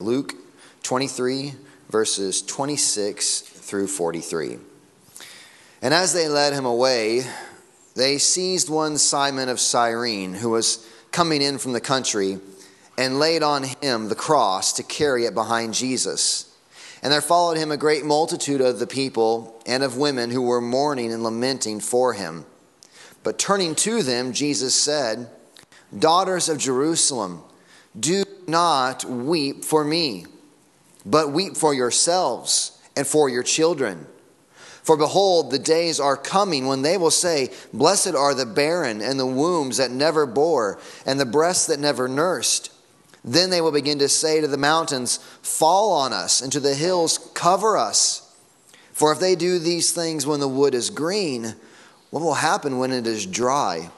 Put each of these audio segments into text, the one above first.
Luke 23, verses 26 through 43. And as they led him away, they seized one Simon of Cyrene, who was coming in from the country, and laid on him the cross to carry it behind Jesus. And there followed him a great multitude of the people and of women who were mourning and lamenting for him. But turning to them, Jesus said, Daughters of Jerusalem, do not weep for me, but weep for yourselves and for your children. For behold, the days are coming when they will say, Blessed are the barren and the wombs that never bore, and the breasts that never nursed. Then they will begin to say to the mountains, Fall on us, and to the hills, Cover us. For if they do these things when the wood is green, what will happen when it is dry?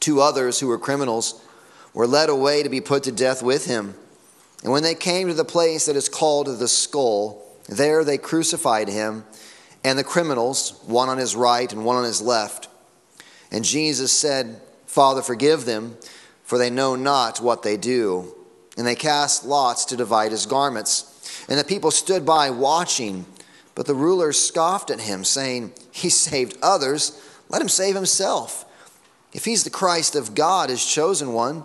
Two others who were criminals were led away to be put to death with him. And when they came to the place that is called the skull, there they crucified him and the criminals, one on his right and one on his left. And Jesus said, Father, forgive them, for they know not what they do. And they cast lots to divide his garments. And the people stood by watching. But the rulers scoffed at him, saying, He saved others, let him save himself. If he's the Christ of God, his chosen one,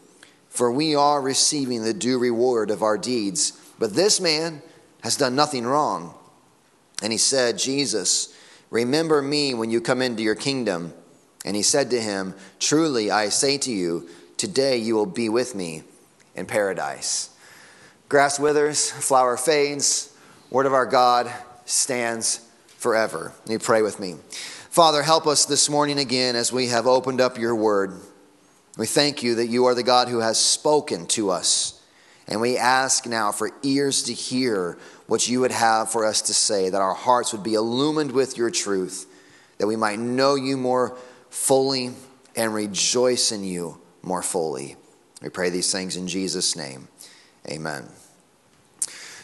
For we are receiving the due reward of our deeds. But this man has done nothing wrong. And he said, Jesus, remember me when you come into your kingdom. And he said to him, Truly I say to you, today you will be with me in paradise. Grass withers, flower fades, word of our God stands forever. You pray with me. Father, help us this morning again as we have opened up your word. We thank you that you are the God who has spoken to us. And we ask now for ears to hear what you would have for us to say, that our hearts would be illumined with your truth, that we might know you more fully and rejoice in you more fully. We pray these things in Jesus' name. Amen.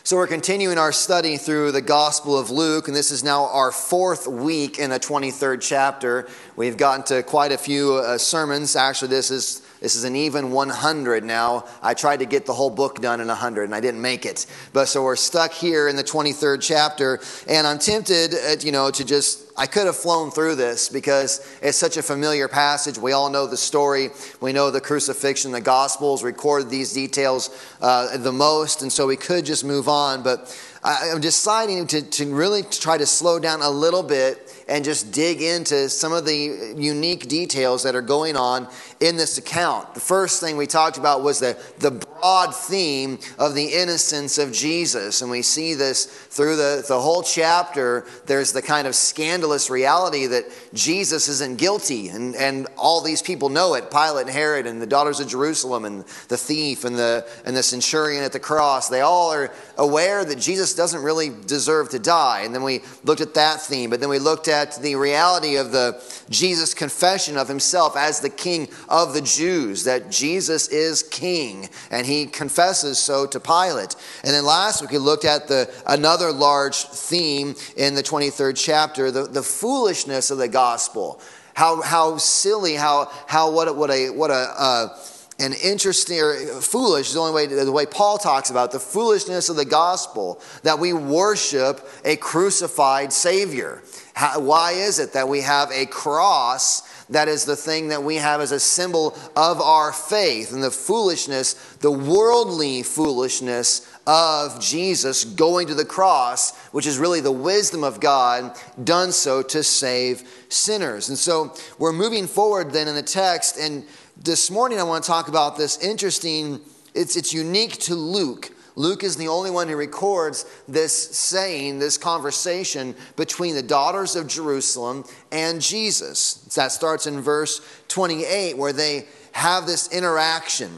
So, we're continuing our study through the Gospel of Luke, and this is now our fourth week in the 23rd chapter. We've gotten to quite a few uh, sermons. Actually, this is this is an even 100 now. I tried to get the whole book done in 100 and I didn't make it. But so we're stuck here in the 23rd chapter and I'm tempted, at, uh, you know, to just I could have flown through this because it's such a familiar passage. We all know the story. We know the crucifixion. The Gospels record these details uh, the most, and so we could just move on. But I, am deciding to, to really try to slow down a little bit and just dig into some of the unique details that are going on in this account. The first thing we talked about was the, the broad theme of the innocence of Jesus. And we see this through the, the whole chapter. There's the kind of scandalous reality that Jesus isn't guilty, and, and all these people know it Pilate and Herod and the daughters of Jerusalem and the thief and the, and the centurion at the cross. They all are aware that Jesus doesn't really deserve to die. And then we looked at that theme, but then we looked at the reality of the Jesus' confession of himself as the king of the Jews, that Jesus is king, and he confesses so to Pilate. And then last week we looked at the another large theme in the 23rd chapter, the, the foolishness of the gospel. How, how silly, how, how what, what a, what a, uh, and interesting or uh, foolish is the only way the way Paul talks about the foolishness of the gospel that we worship a crucified Savior. How, why is it that we have a cross that is the thing that we have as a symbol of our faith and the foolishness, the worldly foolishness of Jesus going to the cross, which is really the wisdom of God done so to save sinners. And so we're moving forward then in the text, and this morning I want to talk about this interesting, it's, it's unique to Luke. Luke is the only one who records this saying, this conversation between the daughters of Jerusalem and Jesus. That starts in verse 28, where they have this interaction.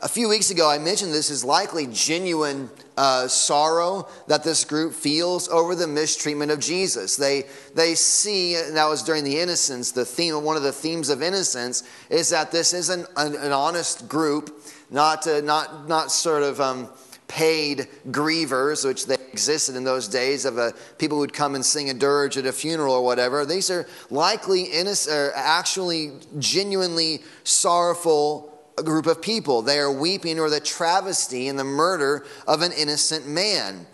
A few weeks ago, I mentioned this is likely genuine uh, sorrow that this group feels over the mistreatment of Jesus. They, they see, and that was during the innocence, the theme, one of the themes of innocence is that this is an, an, an honest group, not, uh, not, not sort of um, paid grievers, which they existed in those days of a, uh, people who would come and sing a dirge at a funeral or whatever. These are likely innocent, or actually genuinely sorrowful a group of people. They are weeping over the travesty and the murder of an innocent man.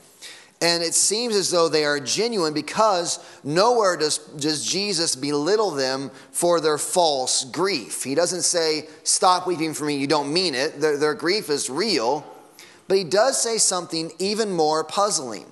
And it seems as though they are genuine because nowhere does, does Jesus belittle them for their false grief. He doesn't say, Stop weeping for me, you don't mean it. Their, their grief is real. But he does say something even more puzzling.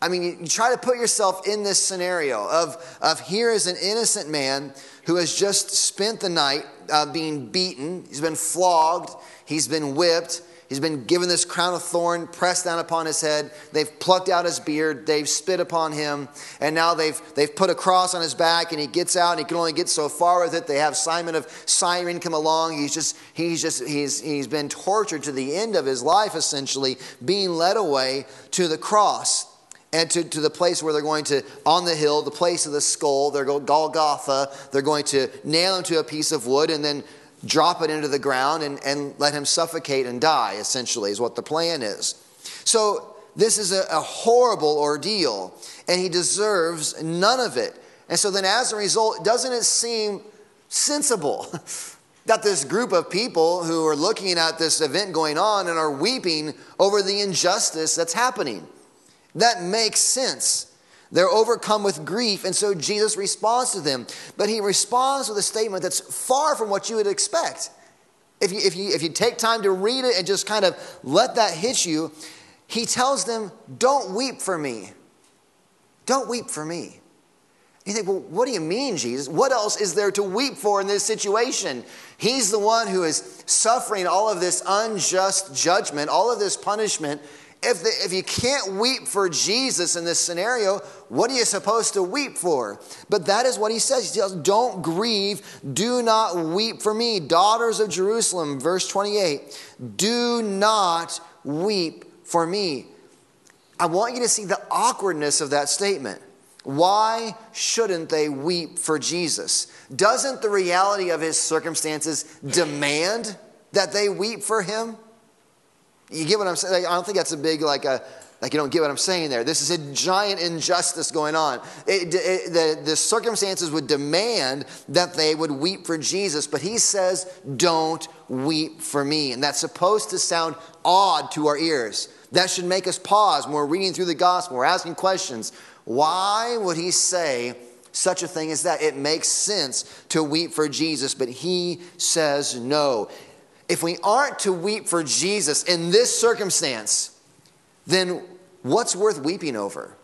I mean, you, you try to put yourself in this scenario of, of here is an innocent man who has just spent the night uh, being beaten, he's been flogged, he's been whipped, he's been given this crown of thorn pressed down upon his head. They've plucked out his beard, they've spit upon him, and now they've, they've put a cross on his back, and he gets out, and he can only get so far with it. They have Simon of Cyrene come along. He's just, he's just, he's, he's been tortured to the end of his life, essentially, being led away to the cross and to, to the place where they're going to, on the hill, the place of the skull, they're going Golgotha, they're going to nail him to a piece of wood and then drop it into the ground and, and let him suffocate and die, essentially, is what the plan is. So this is a, a horrible ordeal, and he deserves none of it. And so then, as a result, doesn't it seem sensible that this group of people who are looking at this event going on and are weeping over the injustice that's happening? That makes sense. They're overcome with grief, and so Jesus responds to them. But he responds with a statement that's far from what you would expect. If you, if you, if you take time to read it and just kind of let that hit you, he tells them, Don't weep for me. Don't weep for me. You think, well, what do you mean, Jesus? What else is there to weep for in this situation? He's the one who is suffering all of this unjust judgment, all of this punishment, if, the, if you can't weep for Jesus in this scenario, what are you supposed to weep for? But that is what he says. He says, Don't grieve, do not weep for me. Daughters of Jerusalem, verse 28, do not weep for me. I want you to see the awkwardness of that statement. Why shouldn't they weep for Jesus? Doesn't the reality of his circumstances demand that they weep for him? You get what I'm saying? I don't think that's a big, like, a, like you don't get what I'm saying there. This is a giant injustice going on. It, it, the, the circumstances would demand that they would weep for Jesus, but he says, Don't weep for me. And that's supposed to sound odd to our ears. That should make us pause when we're reading through the gospel, we're asking questions. Why would he say such a thing as that? It makes sense to weep for Jesus, but he says no if we aren't to weep for Jesus in this circumstance, then what's worth weeping over?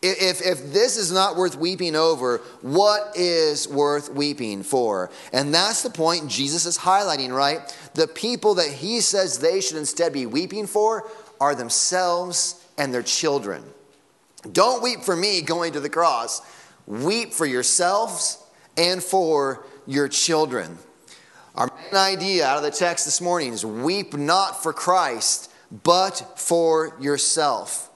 If, if this is not worth weeping over, what is worth weeping for? And that's the point Jesus is highlighting, right? The people that he says they should instead be weeping for are themselves and their children. Don't weep for me going to the cross. Weep for yourselves and for your children. Main idea out of the text this morning is weep not for Christ, but for yourself.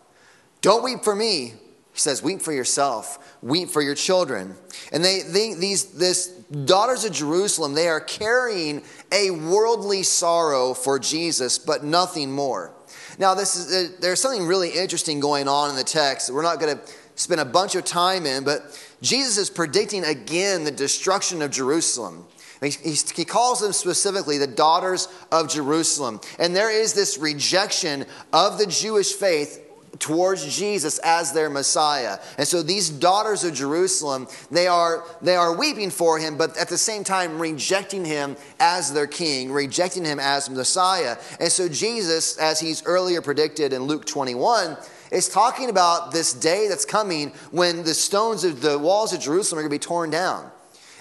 Don't weep for me. He says, weep for yourself, weep for your children. And they, they these this daughters of Jerusalem, they are carrying a worldly sorrow for Jesus, but nothing more. Now, this is uh, there's something really interesting going on in the text. We're not going to spend a bunch of time in, but Jesus is predicting again the destruction of Jerusalem. He calls them specifically the daughters of Jerusalem. And there is this rejection of the Jewish faith towards Jesus as their Messiah. And so these daughters of Jerusalem, they are, they are weeping for him, but at the same time rejecting him as their king, rejecting him as Messiah. And so Jesus, as he's earlier predicted in Luke 21, is talking about this day that's coming when the stones of the walls of Jerusalem are going to be torn down.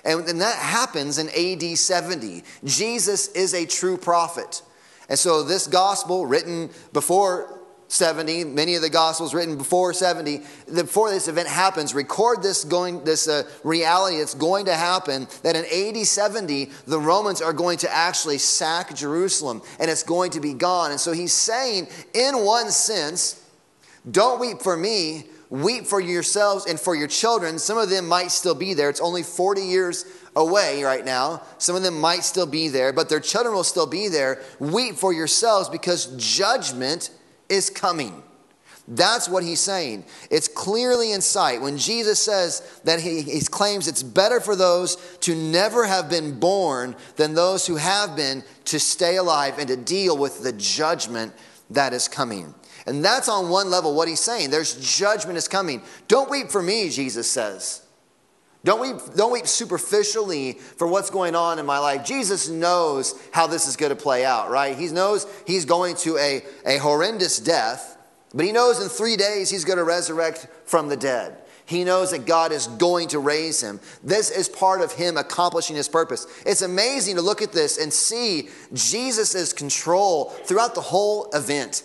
And, and that happens in AD 70. Jesus is a true prophet. And so, this gospel, written before 70, many of the Gospels written before 70, before this event happens, record this going this uh, reality that's going to happen. That in AD 70, the Romans are going to actually sack Jerusalem, and it's going to be gone. And so he's saying, in one sense, don't weep for me, weep for yourselves and for your children. Some of them might still be there. It's only 40 years away right now. Some of them might still be there, but their children will still be there. Weep for yourselves because judgment is coming. That's what he's saying. It's clearly in sight. When Jesus says that he, he, claims it's better for those to never have been born than those who have been to stay alive and to deal with the judgment that is coming. And that's on one level what he's saying. There's judgment is coming. Don't weep for me, Jesus says. Don't weep, don't weep superficially for what's going on in my life. Jesus knows how this is going to play out, right? He knows he's going to a, a horrendous death, but he knows in three days he's going to resurrect from the dead. He knows that God is going to raise him. This is part of him accomplishing his purpose. It's amazing to look at this and see Jesus' control throughout the whole event.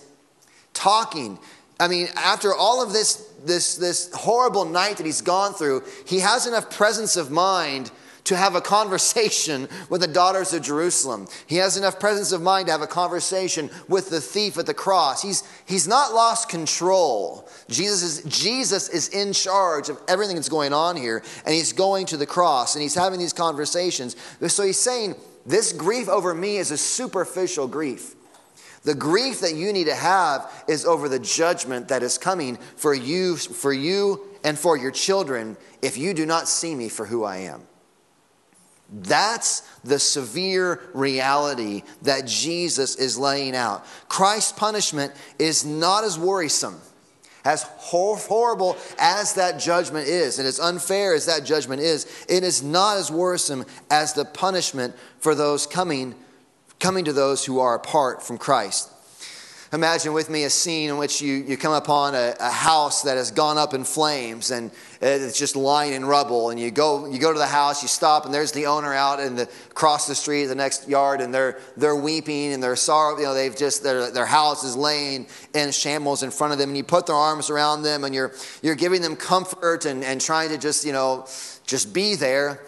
Talking. I mean, after all of this this, this horrible night that he's gone through, he has enough presence of mind to have a conversation with the daughters of Jerusalem. He has enough presence of mind to have a conversation with the thief at the cross. He's, he's not lost control. Jesus is, Jesus is in charge of everything that's going on here, and he's going to the cross and he's having these conversations. So he's saying, This grief over me is a superficial grief. The grief that you need to have is over the judgment that is coming for you, for you and for your children if you do not see me for who I am. That's the severe reality that Jesus is laying out. Christ's punishment is not as worrisome, as horrible as that judgment is, and as unfair as that judgment is, it is not as worrisome as the punishment for those coming coming to those who are apart from Christ. Imagine with me a scene in which you, you come upon a, a, house that has gone up in flames and it's just lying in rubble. And you go, you go to the house, you stop, and there's the owner out the, across the street, the next yard, and they're, they're weeping and they're sorrow. You know, they've just, their, their house is laying in shambles in front of them. And you put their arms around them and you're, you're giving them comfort and, and trying to just, you know, just be there.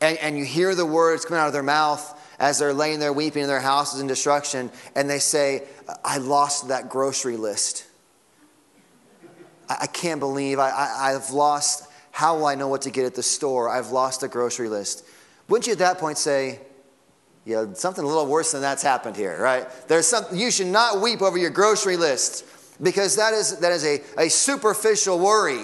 And, and you hear the words coming out of their mouth as they're laying there weeping in their houses in destruction, and they say, I lost that grocery list. I, can't believe I, I, I've lost, how will I know what to get at the store? I've lost a grocery list. Wouldn't you at that point say, yeah, something a little worse than that's happened here, right? There's something, you should not weep over your grocery list because that is, that is a, a superficial worry.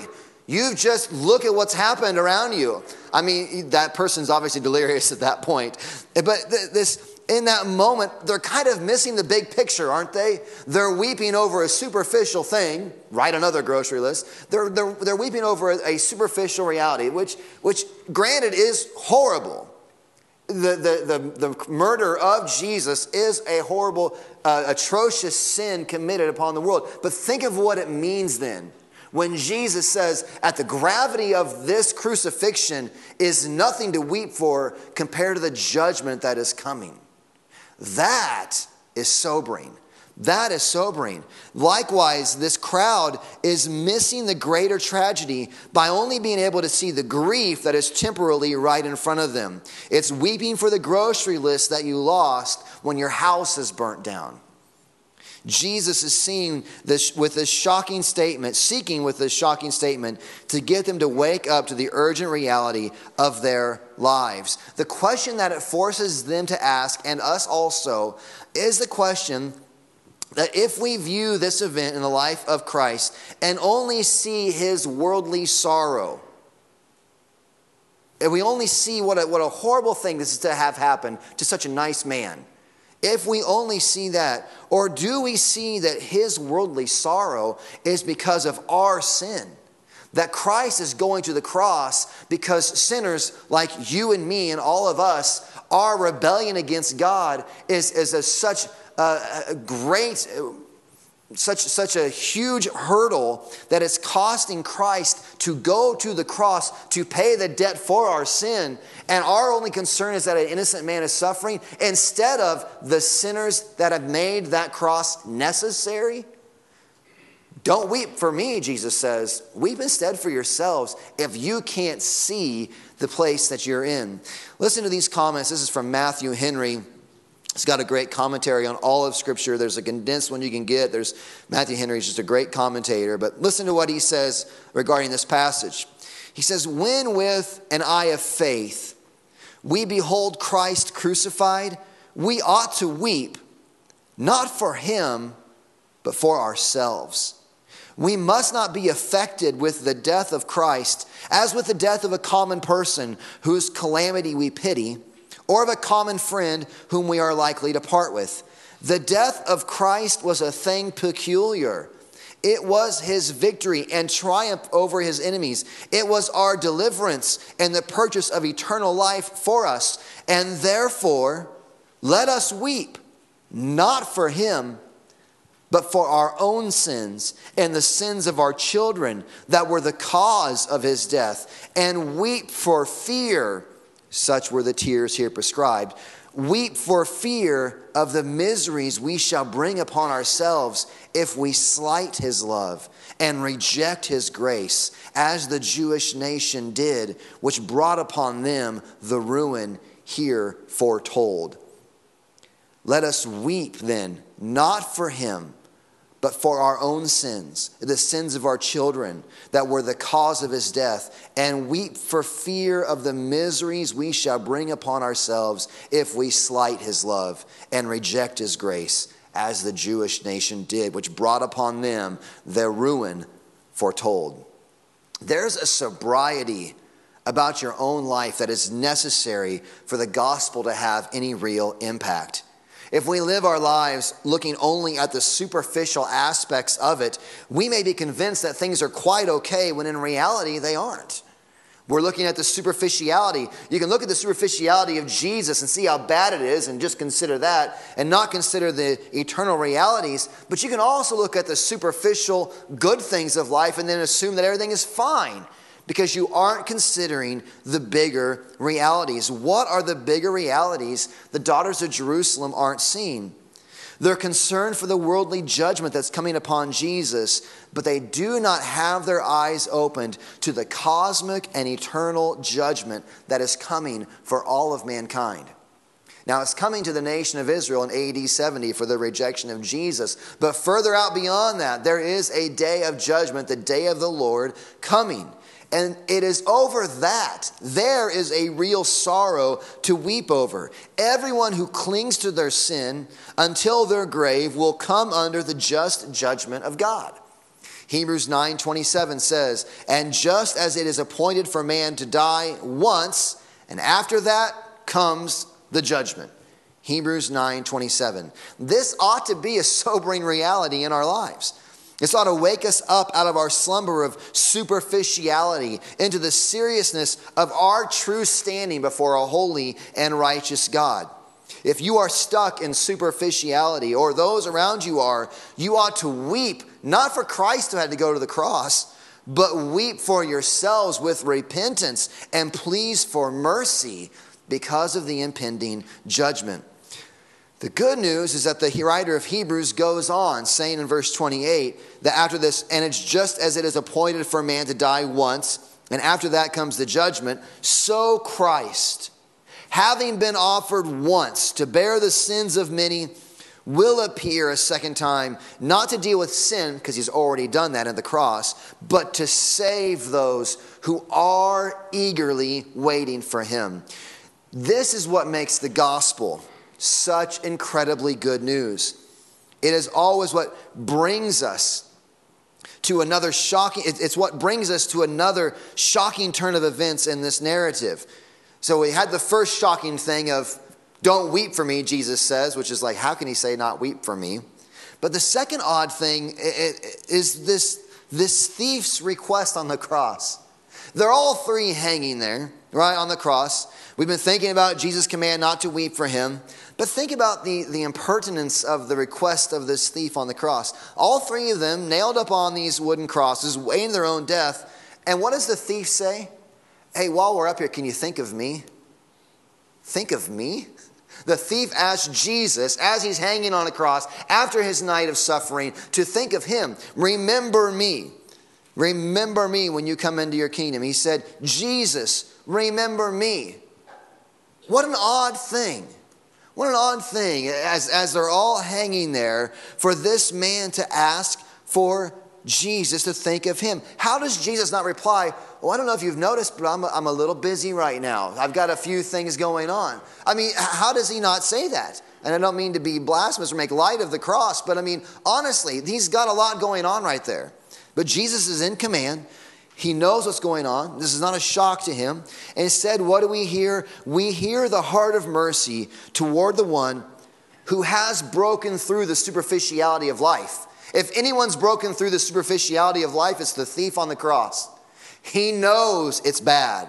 You just look at what's happened around you. I mean, that person's obviously delirious at that point. But this, in that moment, they're kind of missing the big picture, aren't they? They're weeping over a superficial thing, write another grocery list. They're, they're, they're weeping over a, a superficial reality, which, which, granted, is horrible. The, the, the, the murder of Jesus is a horrible, uh, atrocious sin committed upon the world. But think of what it means then when Jesus says, at the gravity of this crucifixion is nothing to weep for compared to the judgment that is coming. That is sobering. That is sobering. Likewise, this crowd is missing the greater tragedy by only being able to see the grief that is temporarily right in front of them. It's weeping for the grocery list that you lost when your house is burnt down. Jesus is seeing this with this shocking statement, seeking with this shocking statement to get them to wake up to the urgent reality of their lives. The question that it forces them to ask, and us also, is the question that if we view this event in the life of Christ and only see his worldly sorrow, and we only see what a, what a horrible thing this is to have happened to such a nice man if we only see that, or do we see that his worldly sorrow is because of our sin? That Christ is going to the cross because sinners like you and me and all of us, our rebellion against God is, is a, such a, a great such, such a huge hurdle that it's costing Christ to go to the cross to pay the debt for our sin. And our only concern is that an innocent man is suffering instead of the sinners that have made that cross necessary. Don't weep for me, Jesus says. Weep instead for yourselves if you can't see the place that you're in. Listen to these comments. This is from Matthew Henry. It's got a great commentary on all of Scripture. There's a condensed one you can get. There's Matthew Henry is just a great commentator. But listen to what he says regarding this passage. He says, When with an eye of faith we behold Christ crucified, we ought to weep, not for him, but for ourselves. We must not be affected with the death of Christ as with the death of a common person whose calamity we pity, or of a common friend whom we are likely to part with. The death of Christ was a thing peculiar. It was his victory and triumph over his enemies. It was our deliverance and the purchase of eternal life for us. And therefore, let us weep, not for him but for our own sins and the sins of our children that were the cause of his death, and weep for fear, such were the tears here prescribed. Weep for fear of the miseries we shall bring upon ourselves if we slight his love and reject his grace, as the Jewish nation did, which brought upon them the ruin here foretold. Let us weep then, not for him but for our own sins, the sins of our children that were the cause of his death, and weep for fear of the miseries we shall bring upon ourselves if we slight his love and reject his grace, as the Jewish nation did, which brought upon them their ruin foretold. There's a sobriety about your own life that is necessary for the gospel to have any real impact. If we live our lives looking only at the superficial aspects of it, we may be convinced that things are quite okay when in reality they aren't. We're looking at the superficiality. You can look at the superficiality of Jesus and see how bad it is and just consider that and not consider the eternal realities. But you can also look at the superficial good things of life and then assume that everything is fine because you aren't considering the bigger realities. What are the bigger realities the daughters of Jerusalem aren't seeing? They're concerned for the worldly judgment that's coming upon Jesus, but they do not have their eyes opened to the cosmic and eternal judgment that is coming for all of mankind. Now, it's coming to the nation of Israel in AD 70 for the rejection of Jesus. But further out beyond that, there is a day of judgment, the day of the Lord coming. And it is over that. There is a real sorrow to weep over. Everyone who clings to their sin until their grave will come under the just judgment of God. Hebrews 9:27 says, "And just as it is appointed for man to die once, and after that comes the judgment." Hebrews 9:27. This ought to be a sobering reality in our lives. This ought to wake us up out of our slumber of superficiality into the seriousness of our true standing before a holy and righteous God. If you are stuck in superficiality, or those around you are, you ought to weep, not for Christ who had to go to the cross, but weep for yourselves with repentance and pleas for mercy because of the impending judgment. The good news is that the writer of Hebrews goes on saying in verse 28 that after this, and it's just as it is appointed for man to die once, and after that comes the judgment, so Christ, having been offered once to bear the sins of many, will appear a second time, not to deal with sin, because he's already done that at the cross, but to save those who are eagerly waiting for him. This is what makes the gospel such incredibly good news. It is always what brings us to another shocking, it's what brings us to another shocking turn of events in this narrative. So we had the first shocking thing of, don't weep for me, Jesus says, which is like, how can he say not weep for me? But the second odd thing is this, this thief's request on the cross. They're all three hanging there, right, on the cross. We've been thinking about Jesus' command not to weep for him. But think about the, the impertinence of the request of this thief on the cross. All three of them nailed up on these wooden crosses, weighing their own death. And what does the thief say? Hey, while we're up here, can you think of me? Think of me? The thief asked Jesus, as he's hanging on a cross, after his night of suffering, to think of him. Remember me. Remember me when you come into your kingdom. He said, Jesus, remember me. What an odd thing. What an odd thing, as, as they're all hanging there, for this man to ask for Jesus to think of him. How does Jesus not reply, Well, I don't know if you've noticed, but I'm a, I'm a little busy right now. I've got a few things going on. I mean, how does he not say that? And I don't mean to be blasphemous or make light of the cross, but I mean, honestly, he's got a lot going on right there. But Jesus is in command. He knows what's going on. This is not a shock to him. And instead, what do we hear? We hear the heart of mercy toward the one who has broken through the superficiality of life. If anyone's broken through the superficiality of life, it's the thief on the cross. He knows it's bad.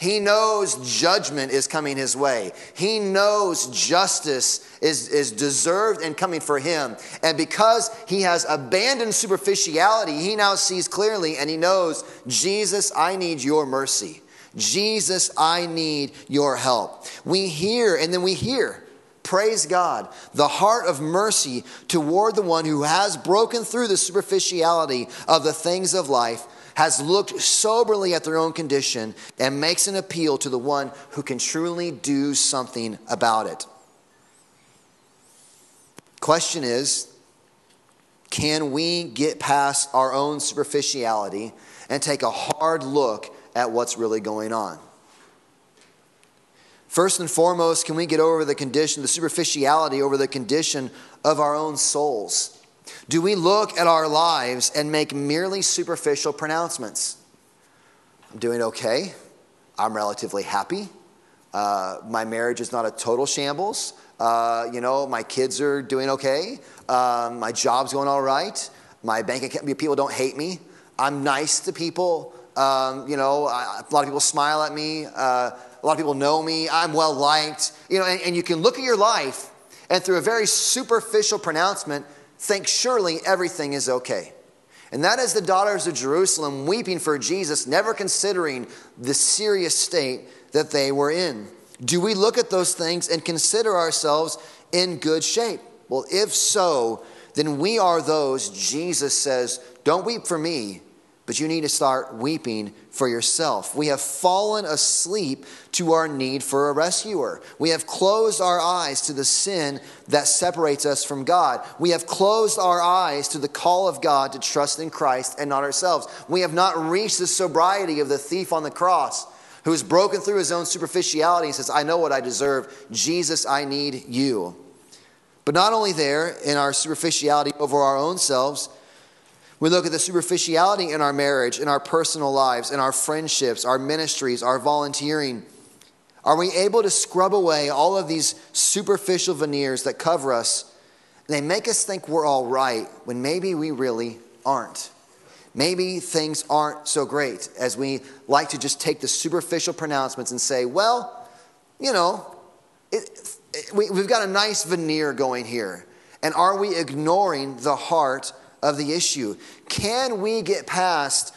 He knows judgment is coming his way. He knows justice is, is deserved and coming for him. And because he has abandoned superficiality, he now sees clearly and he knows, Jesus, I need your mercy. Jesus, I need your help. We hear and then we hear Praise God. The heart of mercy toward the one who has broken through the superficiality of the things of life, has looked soberly at their own condition, and makes an appeal to the one who can truly do something about it. Question is can we get past our own superficiality and take a hard look at what's really going on? First and foremost, can we get over the condition, the superficiality over the condition of our own souls? Do we look at our lives and make merely superficial pronouncements? I'm doing okay. I'm relatively happy. Uh, my marriage is not a total shambles. Uh, you know, my kids are doing okay. Um, my job's going all right. My bank account, people don't hate me. I'm nice to people. Um, you know, I, a lot of people smile at me. Uh, a lot of people know me. I'm well liked. You know, and, and you can look at your life and through a very superficial pronouncement, think surely everything is okay. And that is the daughters of Jerusalem weeping for Jesus, never considering the serious state that they were in. Do we look at those things and consider ourselves in good shape? Well, if so, then we are those Jesus says, Don't weep for me, but you need to start weeping for yourself. We have fallen asleep to our need for a rescuer. We have closed our eyes to the sin that separates us from God. We have closed our eyes to the call of God to trust in Christ and not ourselves. We have not reached the sobriety of the thief on the cross who has broken through his own superficiality and says, I know what I deserve. Jesus, I need you. But not only there, in our superficiality over our own selves, we look at the superficiality in our marriage, in our personal lives, in our friendships, our ministries, our volunteering. Are we able to scrub away all of these superficial veneers that cover us? They make us think we're all right when maybe we really aren't. Maybe things aren't so great as we like to just take the superficial pronouncements and say, well, you know, it, it, we, we've got a nice veneer going here. And are we ignoring the heart of the issue. Can we get past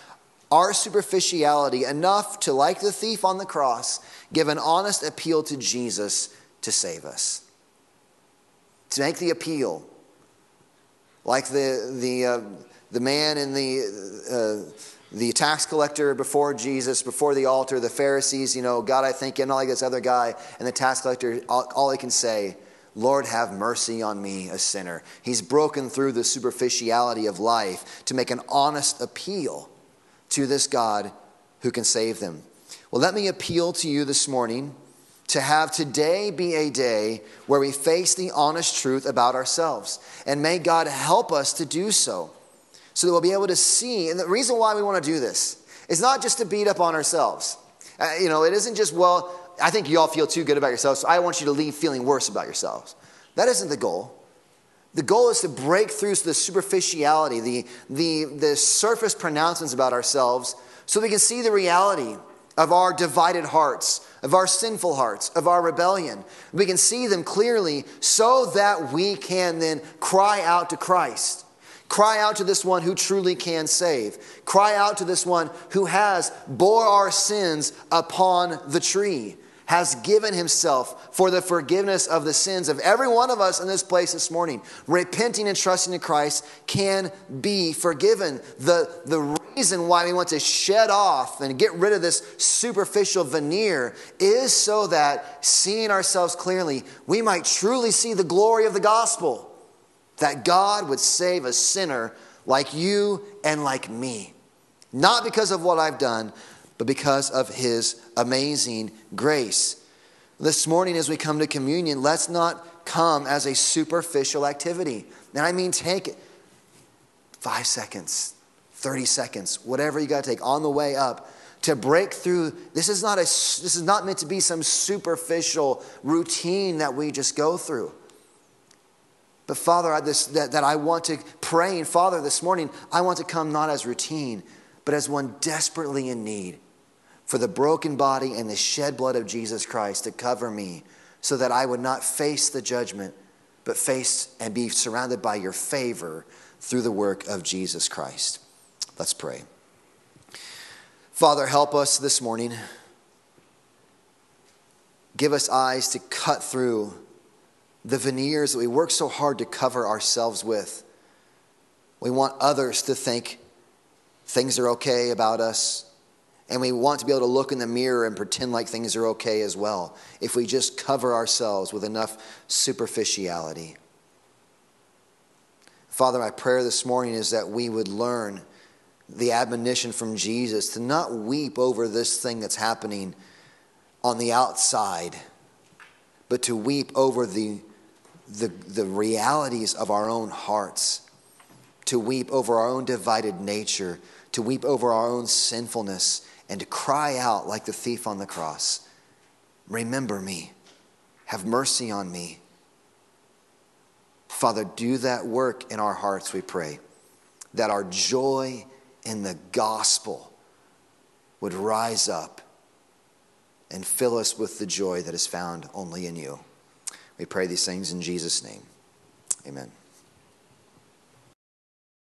our superficiality enough to, like the thief on the cross, give an honest appeal to Jesus to save us? To make the appeal, like the, the, uh, the man in the, uh, the tax collector before Jesus, before the altar, the Pharisees, you know, God, I thank you, not like this other guy, and the tax collector, all, all he can say Lord, have mercy on me, a sinner. He's broken through the superficiality of life to make an honest appeal to this God who can save them. Well, let me appeal to you this morning to have today be a day where we face the honest truth about ourselves. And may God help us to do so, so that we'll be able to see. And the reason why we want to do this is not just to beat up on ourselves. Uh, you know, it isn't just, well, I think you all feel too good about yourselves, so I want you to leave feeling worse about yourselves. That isn't the goal. The goal is to break through the superficiality, the, the, the surface pronouncements about ourselves, so we can see the reality of our divided hearts, of our sinful hearts, of our rebellion. We can see them clearly so that we can then cry out to Christ. Cry out to this one who truly can save. Cry out to this one who has bore our sins upon the tree. Has given himself for the forgiveness of the sins of every one of us in this place this morning. Repenting and trusting in Christ can be forgiven. The, the reason why we want to shed off and get rid of this superficial veneer is so that seeing ourselves clearly, we might truly see the glory of the gospel that God would save a sinner like you and like me. Not because of what I've done, but because of his amazing grace. This morning, as we come to communion, let's not come as a superficial activity. And I mean, take it five seconds, 30 seconds, whatever you got to take on the way up to break through. This is, not a, this is not meant to be some superficial routine that we just go through. But Father, I, this, that, that I want to pray, and Father, this morning, I want to come not as routine, but as one desperately in need for the broken body and the shed blood of Jesus Christ to cover me so that I would not face the judgment, but face and be surrounded by your favor through the work of Jesus Christ. Let's pray. Father, help us this morning. Give us eyes to cut through the veneers that we work so hard to cover ourselves with. We want others to think things are okay about us. And we want to be able to look in the mirror and pretend like things are okay as well if we just cover ourselves with enough superficiality. Father, my prayer this morning is that we would learn the admonition from Jesus to not weep over this thing that's happening on the outside, but to weep over the, the, the realities of our own hearts, to weep over our own divided nature, to weep over our own sinfulness and to cry out like the thief on the cross Remember me, have mercy on me. Father, do that work in our hearts, we pray, that our joy in the gospel would rise up and fill us with the joy that is found only in you. We pray these things in Jesus' name. Amen.